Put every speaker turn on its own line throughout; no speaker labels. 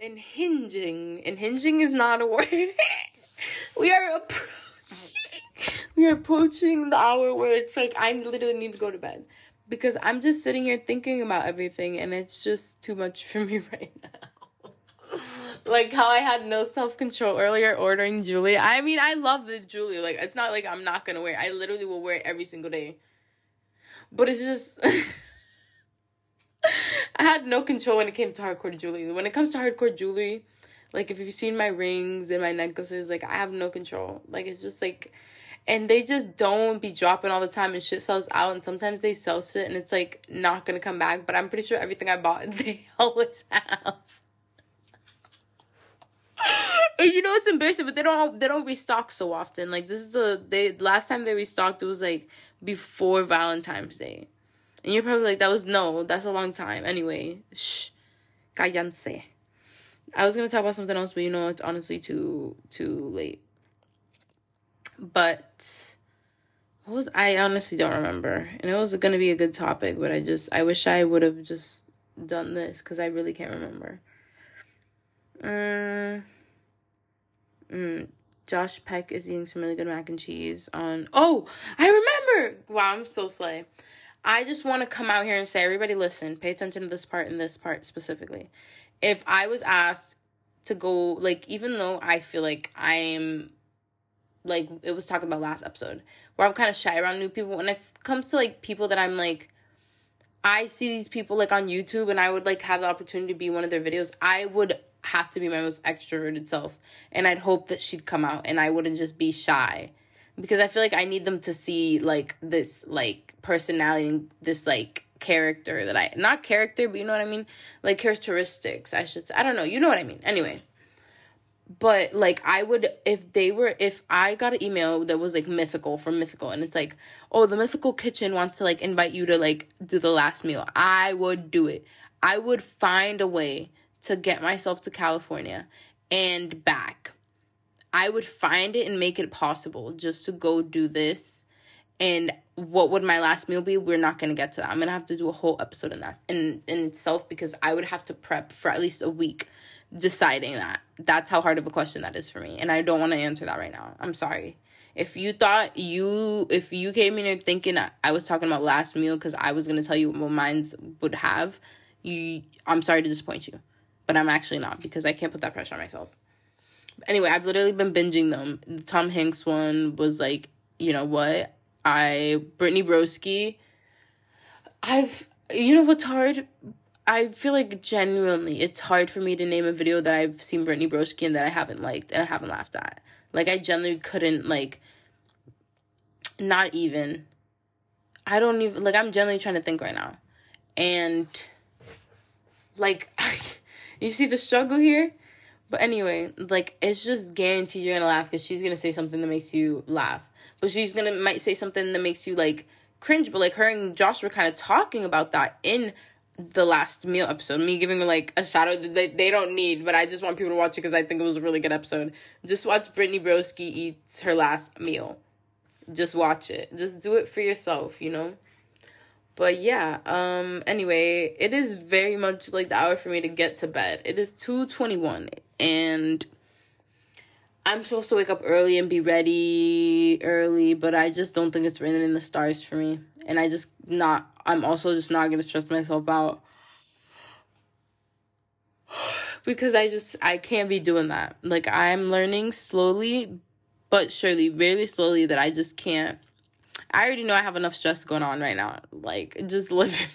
hinging, and hinging is not a word. we are approaching. We are approaching the hour where it's like I literally need to go to bed because I'm just sitting here thinking about everything, and it's just too much for me right now. like how I had no self control earlier ordering Julie. I mean, I love the Julie. Like it's not like I'm not gonna wear. It. I literally will wear it every single day. But it's just. I had no control when it came to hardcore jewelry. When it comes to hardcore jewelry, like if you've seen my rings and my necklaces, like I have no control. Like it's just like and they just don't be dropping all the time and shit sells out and sometimes they sell shit and it's like not gonna come back. But I'm pretty sure everything I bought they always have. and you know it's embarrassing, but they don't they don't restock so often. Like this is the they last time they restocked it was like before Valentine's Day. And you're probably like, that was no, that's a long time. Anyway, shh, cállense. I was gonna talk about something else, but you know, it's honestly too too late. But what was I honestly don't remember, and it was gonna be a good topic, but I just I wish I would have just done this because I really can't remember. Um, mm, Josh Peck is eating some really good mac and cheese on. Oh, I remember. Wow, I'm so slay. I just want to come out here and say, everybody, listen, pay attention to this part and this part specifically. If I was asked to go, like, even though I feel like I'm, like, it was talking about last episode, where I'm kind of shy around new people, when it comes to, like, people that I'm, like, I see these people, like, on YouTube and I would, like, have the opportunity to be one of their videos, I would have to be my most extroverted self. And I'd hope that she'd come out and I wouldn't just be shy because I feel like I need them to see like this like personality and this like character that I not character, but you know what I mean? Like characteristics, I should say. I don't know, you know what I mean. Anyway. But like I would if they were if I got an email that was like mythical from mythical and it's like, oh the mythical kitchen wants to like invite you to like do the last meal. I would do it. I would find a way to get myself to California and back I would find it and make it possible just to go do this. And what would my last meal be? We're not gonna get to that. I'm gonna have to do a whole episode in that in in itself because I would have to prep for at least a week deciding that. That's how hard of a question that is for me. And I don't want to answer that right now. I'm sorry. If you thought you if you came in here thinking I was talking about last meal because I was gonna tell you what mines would have, you I'm sorry to disappoint you. But I'm actually not because I can't put that pressure on myself anyway, I've literally been binging them. The Tom Hanks one was like, you know what? I Brittany Broski. I've you know what's hard? I feel like genuinely it's hard for me to name a video that I've seen Brittany Broski and that I haven't liked and I haven't laughed at. Like I genuinely couldn't like not even I don't even like I'm genuinely trying to think right now. And like you see the struggle here? But anyway, like it's just guaranteed you're gonna laugh because she's gonna say something that makes you laugh. But she's gonna might say something that makes you like cringe. But like her and Josh were kind of talking about that in the last meal episode. Me giving like a shout out that they, don't need, but I just want people to watch it because I think it was a really good episode. Just watch Brittany Broski eats her last meal. Just watch it. Just do it for yourself, you know? But yeah, um anyway, it is very much like the hour for me to get to bed. It is 221 and I'm supposed to wake up early and be ready early, but I just don't think it's written in the stars for me. And I just not I'm also just not gonna stress myself out. because I just I can't be doing that. Like I'm learning slowly but surely, really slowly that I just can't I already know I have enough stress going on right now. Like just living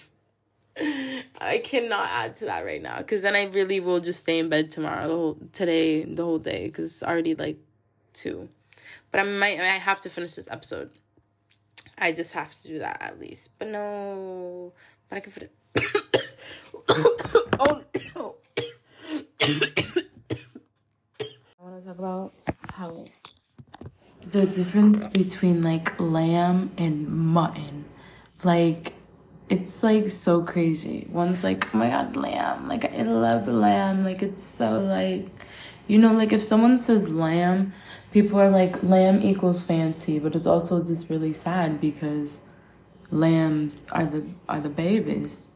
I cannot add to that right now because then I really will just stay in bed tomorrow, the whole today, the whole day because it's already like two. But I might, I have to finish this episode. I just have to do that at least. But no, but I can fit it. oh no. I want to talk about how the difference between like lamb and mutton, like it's like so crazy. One's like, oh my god, lamb. Like I love lamb. Like it's so like you know, like if someone says lamb, people are like lamb equals fancy, but it's also just really sad because lambs are the are the babies.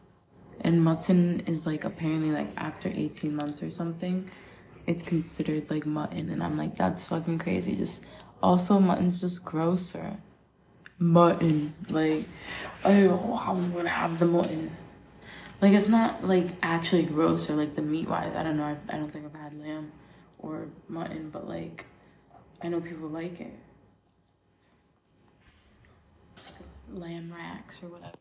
And mutton is like apparently like after 18 months or something, it's considered like mutton. And I'm like, that's fucking crazy. Just also mutton's just grosser. Mutton. Like, oh, I'm gonna have the mutton. Like it's not like actually gross or like the meat wise. I don't know. I, I don't think I've had lamb or mutton, but like I know people like it. Lamb racks or whatever.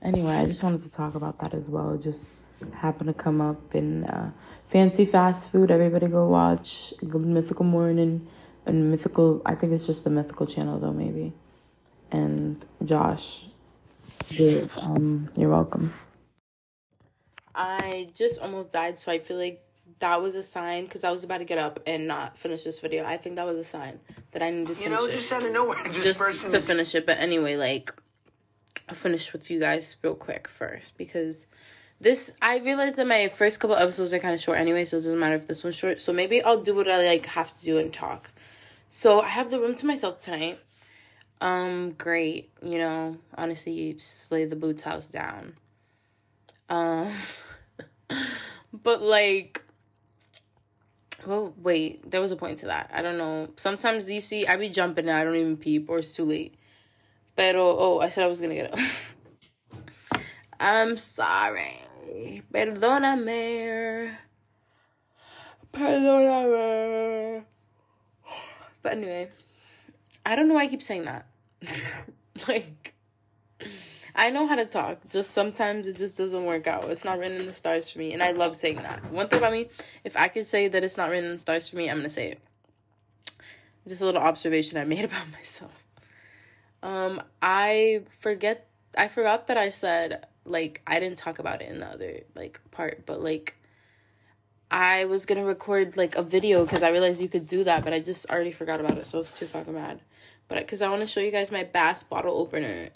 Anyway, I just wanted to talk about that as well. It just happened to come up in uh, fancy fast food. Everybody go watch Good Mythical Morning and Mythical. I think it's just the Mythical channel though, maybe. And Josh, you're, um, you're welcome. I just almost died, so I feel like that was a sign because I was about to get up and not finish this video. I think that was a sign that I needed to finish
you know,
it.
just out of nowhere, just,
just to finish it. But anyway, like I'll finish with you guys real quick first because this I realized that my first couple episodes are kind of short anyway, so it doesn't matter if this one's short. So maybe I'll do what I like have to do and talk. So I have the room to myself tonight. Um, great, you know, honestly, you slay the boots house down. Um, but like well, wait, there was a point to that. I don't know. Sometimes you see, I be jumping and I don't even peep or it's too late. Pero, oh, I said I was gonna get up. I'm sorry. Perdóname. Perdóname. But anyway, I don't know why I keep saying that. like, I know how to talk. Just sometimes it just doesn't work out. It's not written in the stars for me. And I love saying that. One thing about me, if I could say that it's not written in the stars for me, I'm to say it. Just a little observation I made about myself. Um, I forget, I forgot that I said, like, I didn't talk about it in the other, like, part, but, like, I was gonna record like a video because I realized you could do that, but I just already forgot about it, so it's too fucking mad. But because I want to show you guys my Bass bottle opener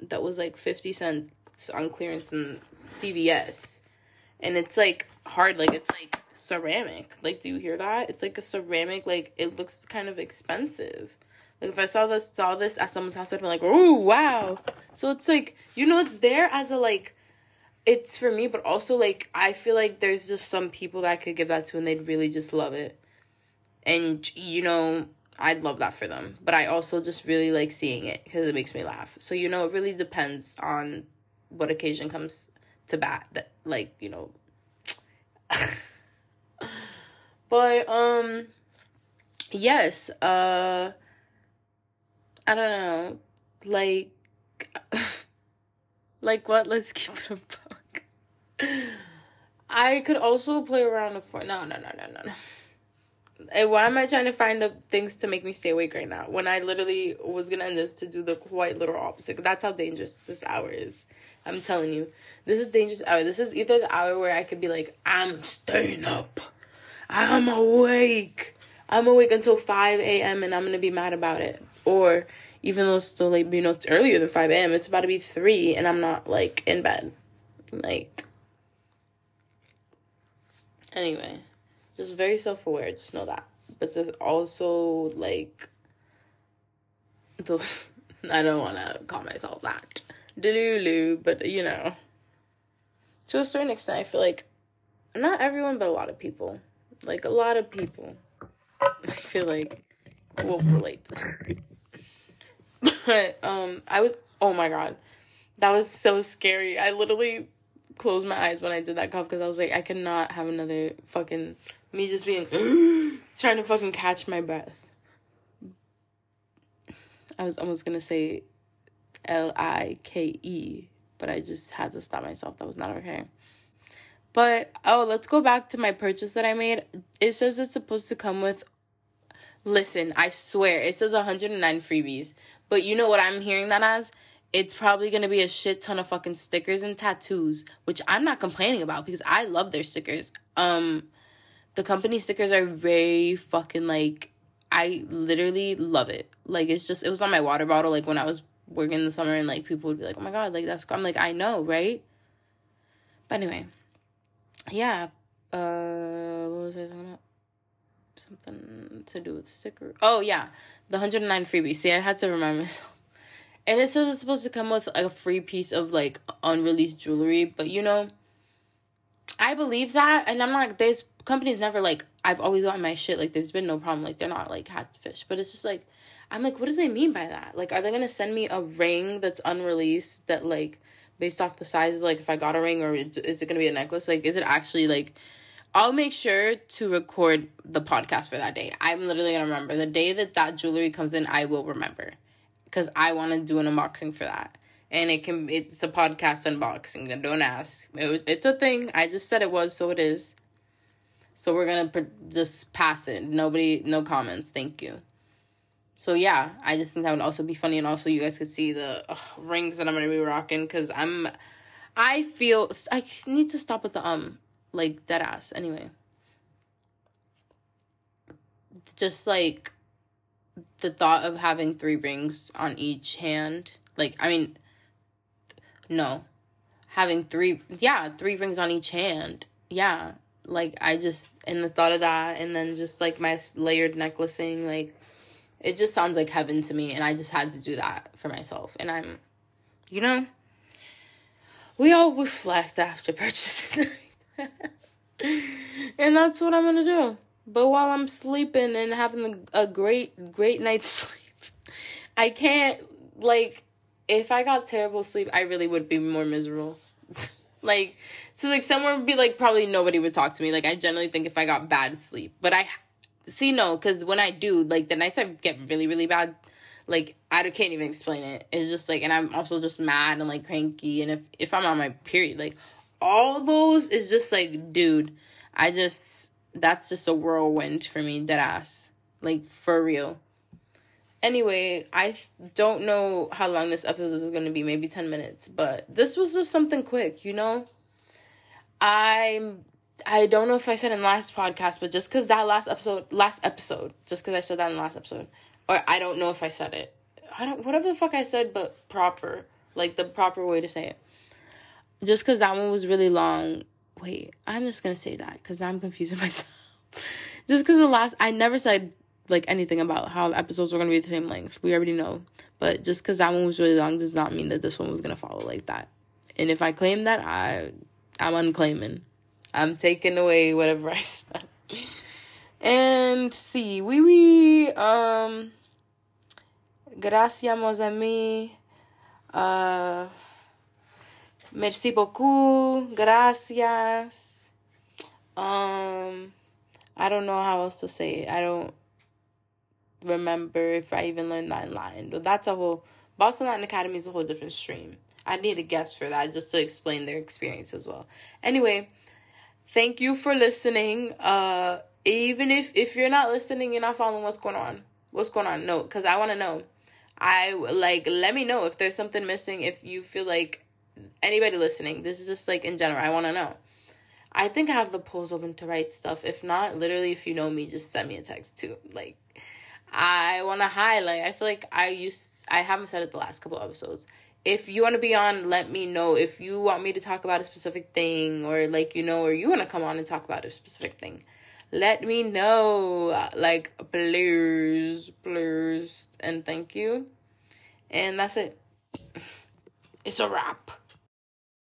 that was like 50 cents on clearance in CVS. And it's like hard, like it's like ceramic. Like, do you hear that? It's like a ceramic, like it looks kind of expensive. Like if I saw this saw this at someone's house, I'd be like, oh wow. So it's like, you know, it's there as a like it's for me, but also like I feel like there's just some people that I could give that to and they'd really just love it. And you know, I'd love that for them. But I also just really like seeing it because it makes me laugh. So, you know, it really depends on what occasion comes to bat that like, you know. but um yes, uh I don't know. Like like what? Let's keep it a buck. I could also play around with no no no no no no. Hey, why am I trying to find the things to make me stay awake right now when I literally was gonna end this to do the quite literal opposite? That's how dangerous this hour is. I'm telling you, this is dangerous hour. This is either the hour where I could be like, I'm staying up, I'm awake, I'm awake until five a.m. and I'm gonna be mad about it, or even though it's still like you know it's earlier than five a.m. It's about to be three and I'm not like in bed, like. Anyway just very self aware. Just know that. But just also like, I don't want to call myself that, delulu, but you know, to a certain extent, I feel like not everyone, but a lot of people, like a lot of people, I feel like will relate. but um, I was oh my god, that was so scary. I literally closed my eyes when I did that cough because I was like, I cannot have another fucking me just being trying to fucking catch my breath. I was almost gonna say L I K E, but I just had to stop myself. That was not okay. But oh, let's go back to my purchase that I made. It says it's supposed to come with Listen, I swear, it says 109 freebies. But you know what I'm hearing that as? It's probably gonna be a shit ton of fucking stickers and tattoos, which I'm not complaining about because I love their stickers. Um the company stickers are very fucking like I literally love it. Like it's just it was on my water bottle like when I was working in the summer and like people would be like, "Oh my god, like that's I'm like, "I know, right?" But anyway. Yeah. Uh what was I talking about? Something to do with sticker. Oh yeah, the 109 freebies. See, I had to remind myself. and it says it's supposed to come with like, a free piece of like unreleased jewelry, but you know, I believe that, and I'm like, there's companies never like I've always gotten my shit like there's been no problem like they're not like catfish, but it's just like I'm like, what do they mean by that? Like, are they gonna send me a ring that's unreleased that like based off the size, like if I got a ring or is it gonna be a necklace? Like, is it actually like? I'll make sure to record the podcast for that day. I'm literally gonna remember the day that that jewelry comes in. I will remember because I want to do an unboxing for that. And it can it's a podcast unboxing. then don't ask. It, it's a thing. I just said it was, so it is. So we're gonna just pass it. Nobody, no comments. Thank you. So yeah, I just think that would also be funny, and also you guys could see the ugh, rings that I'm gonna be rocking because I'm, I feel I need to stop with the um like dead ass anyway. Just like the thought of having three rings on each hand, like I mean, no, having three yeah three rings on each hand, yeah. Like I just and the thought of that, and then just like my layered necklacing, like it just sounds like heaven to me, and I just had to do that for myself, and I'm, you know, we all reflect after purchasing. and that's what I'm gonna do. But while I'm sleeping and having a great, great night's sleep, I can't, like, if I got terrible sleep, I really would be more miserable. like, so, like, someone would be like, probably nobody would talk to me. Like, I generally think if I got bad sleep. But I, see, no, because when I do, like, the nights I get really, really bad, like, I can't even explain it. It's just like, and I'm also just mad and, like, cranky. And if, if I'm on my period, like, all those is just like, dude, I just that's just a whirlwind for me, dead ass. Like for real. Anyway, I don't know how long this episode is going to be, maybe 10 minutes, but this was just something quick, you know? I'm I don't know if I said in the last podcast, but just cuz that last episode, last episode, just cuz I said that in the last episode, or I don't know if I said it. I don't whatever the fuck I said but proper, like the proper way to say it just because that one was really long. Wait, I'm just gonna say that because now I'm confusing myself. just because the last, I never said like anything about how the episodes were gonna be the same length. We already know, but just because that one was really long does not mean that this one was gonna follow like that. And if I claim that, I, I'm unclaiming. I'm taking away whatever I said. and see, we we um. Gracias, mon ami. Uh. Merci beaucoup. Gracias. Um, I don't know how else to say it. I don't remember if I even learned that in Latin. But that's a whole Boston Latin Academy is a whole different stream. I need a guest for that just to explain their experience as well. Anyway, thank you for listening. Uh even if if you're not listening, you're not following what's going on. What's going on? No, cuz I want to know. I like let me know if there's something missing if you feel like anybody listening, this is just like in general, I want to know. I think I have the polls open to write stuff. If not, literally, if you know me, just send me a text too. Like, I want to highlight. I feel like I used, I haven't said it the last couple episodes. If you want to be on, let me know. If you want me to talk about a specific thing, or like, you know, or you want to come on and talk about a specific thing, let me know. Like, please, please, and thank you. And that's it. It's a wrap.